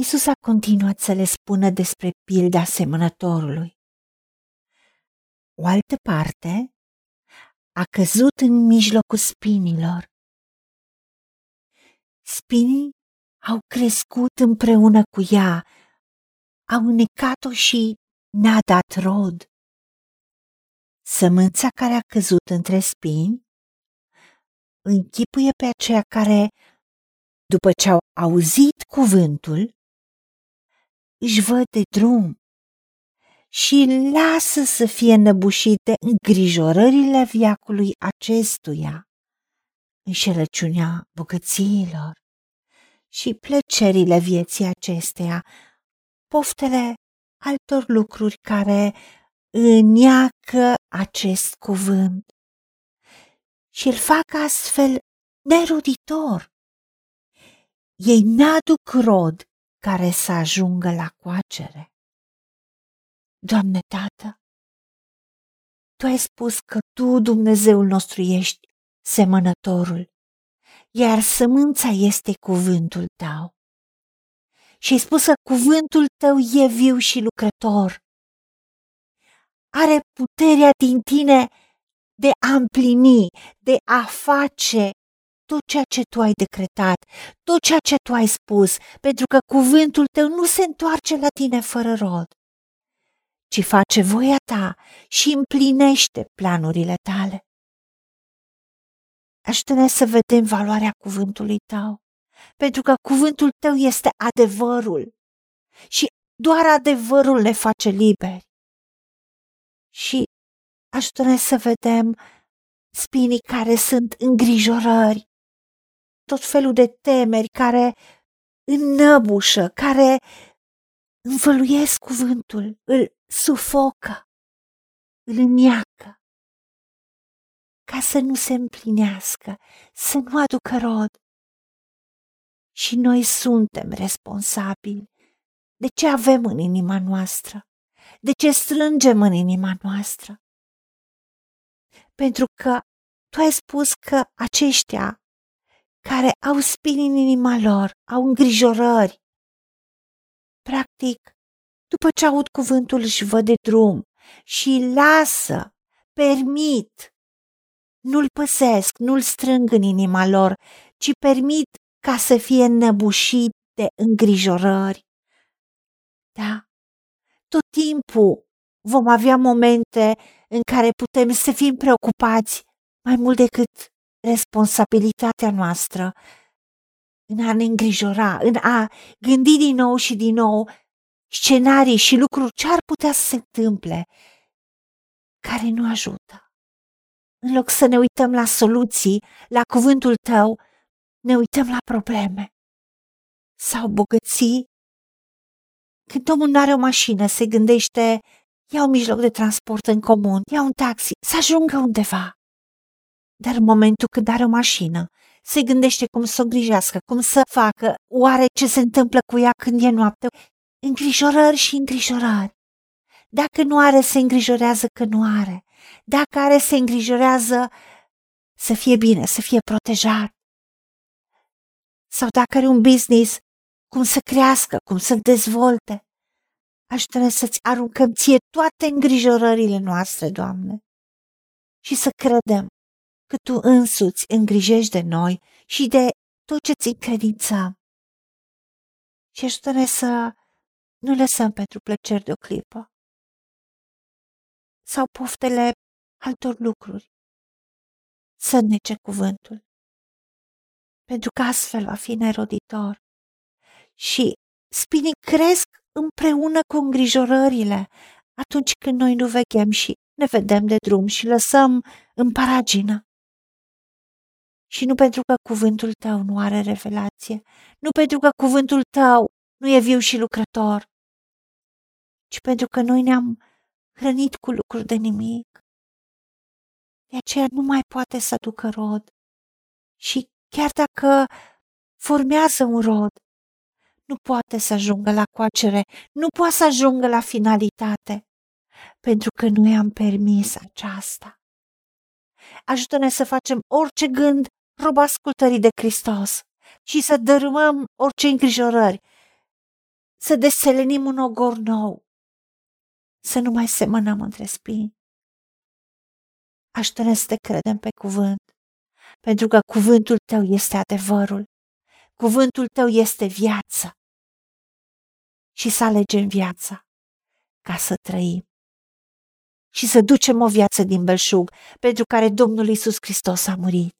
Isus a continuat să le spună despre pilda semănătorului. O altă parte a căzut în mijlocul spinilor. Spinii au crescut împreună cu ea, au înnecat-o și n-a dat rod. Sămânța care a căzut între spini închipuie pe aceia care, după ce au auzit cuvântul, își văd de drum și lasă să fie năbușite îngrijorările viacului acestuia, înșelăciunea bogățiilor și plăcerile vieții acesteia, poftele altor lucruri care îniacă acest cuvânt și îl fac astfel neroditor. Ei n-aduc rod care să ajungă la coacere. Doamne Tată, Tu ai spus că Tu, Dumnezeul nostru, ești semănătorul, iar sămânța este cuvântul Tău. Și ai spus că cuvântul Tău e viu și lucrător. Are puterea din Tine de a împlini, de a face tot ceea ce tu ai decretat, tot ceea ce tu ai spus, pentru că cuvântul tău nu se întoarce la tine fără rod, ci face voia ta și împlinește planurile tale. Ajută-ne să vedem valoarea cuvântului tău, pentru că cuvântul tău este adevărul și doar adevărul ne face liberi. Și ajută-ne să vedem spinii care sunt îngrijorări, tot felul de temeri care înnăbușă, care învăluiesc cuvântul, îl sufocă, îl îniacă, ca să nu se împlinească, să nu aducă rod. Și noi suntem responsabili de ce avem în inima noastră, de ce strângem în inima noastră. Pentru că tu ai spus că aceștia care au spini în inima lor, au îngrijorări. Practic, după ce aud cuvântul își văd de drum și lasă, permit, nu-l păsesc, nu-l strâng în inima lor, ci permit ca să fie înnăbușit de îngrijorări. Da, tot timpul vom avea momente în care putem să fim preocupați mai mult decât responsabilitatea noastră în a ne îngrijora, în a gândi din nou și din nou scenarii și lucruri ce ar putea să se întâmple care nu ajută. În loc să ne uităm la soluții, la cuvântul tău, ne uităm la probleme sau bogății. Când omul nu are o mașină, se gândește, ia un mijloc de transport în comun, ia un taxi, să ajungă undeva. Dar în momentul când are o mașină, se gândește cum să o grijească, cum să facă, oare ce se întâmplă cu ea când e noapte, îngrijorări și îngrijorări. Dacă nu are, se îngrijorează că nu are. Dacă are, se îngrijorează să fie bine, să fie protejat. Sau dacă are un business, cum să crească, cum să dezvolte. Ajută-ne să-ți aruncăm ție toate îngrijorările noastre, Doamne, și să credem că Tu însuți îngrijești de noi și de tot ce ți încredințăm. Și ajută-ne să nu lăsăm pentru plăceri de o clipă sau poftele altor lucruri să nece cuvântul, pentru că astfel va fi neroditor. Și spinii cresc împreună cu îngrijorările atunci când noi nu veghem și ne vedem de drum și lăsăm în paragină și nu pentru că cuvântul tău nu are revelație, nu pentru că cuvântul tău nu e viu și lucrător, ci pentru că noi ne-am hrănit cu lucruri de nimic. De aceea nu mai poate să aducă rod. Și chiar dacă formează un rod, nu poate să ajungă la coacere, nu poate să ajungă la finalitate, pentru că nu i-am permis aceasta. Ajută-ne să facem orice gând roba ascultării de Hristos și să dărâmăm orice îngrijorări, să deselenim un ogor nou, să nu mai semănăm între spini. Ajută-ne să te credem pe cuvânt, pentru că cuvântul tău este adevărul, cuvântul tău este viață și să alegem viața ca să trăim și să ducem o viață din belșug pentru care Domnul Isus Hristos a murit.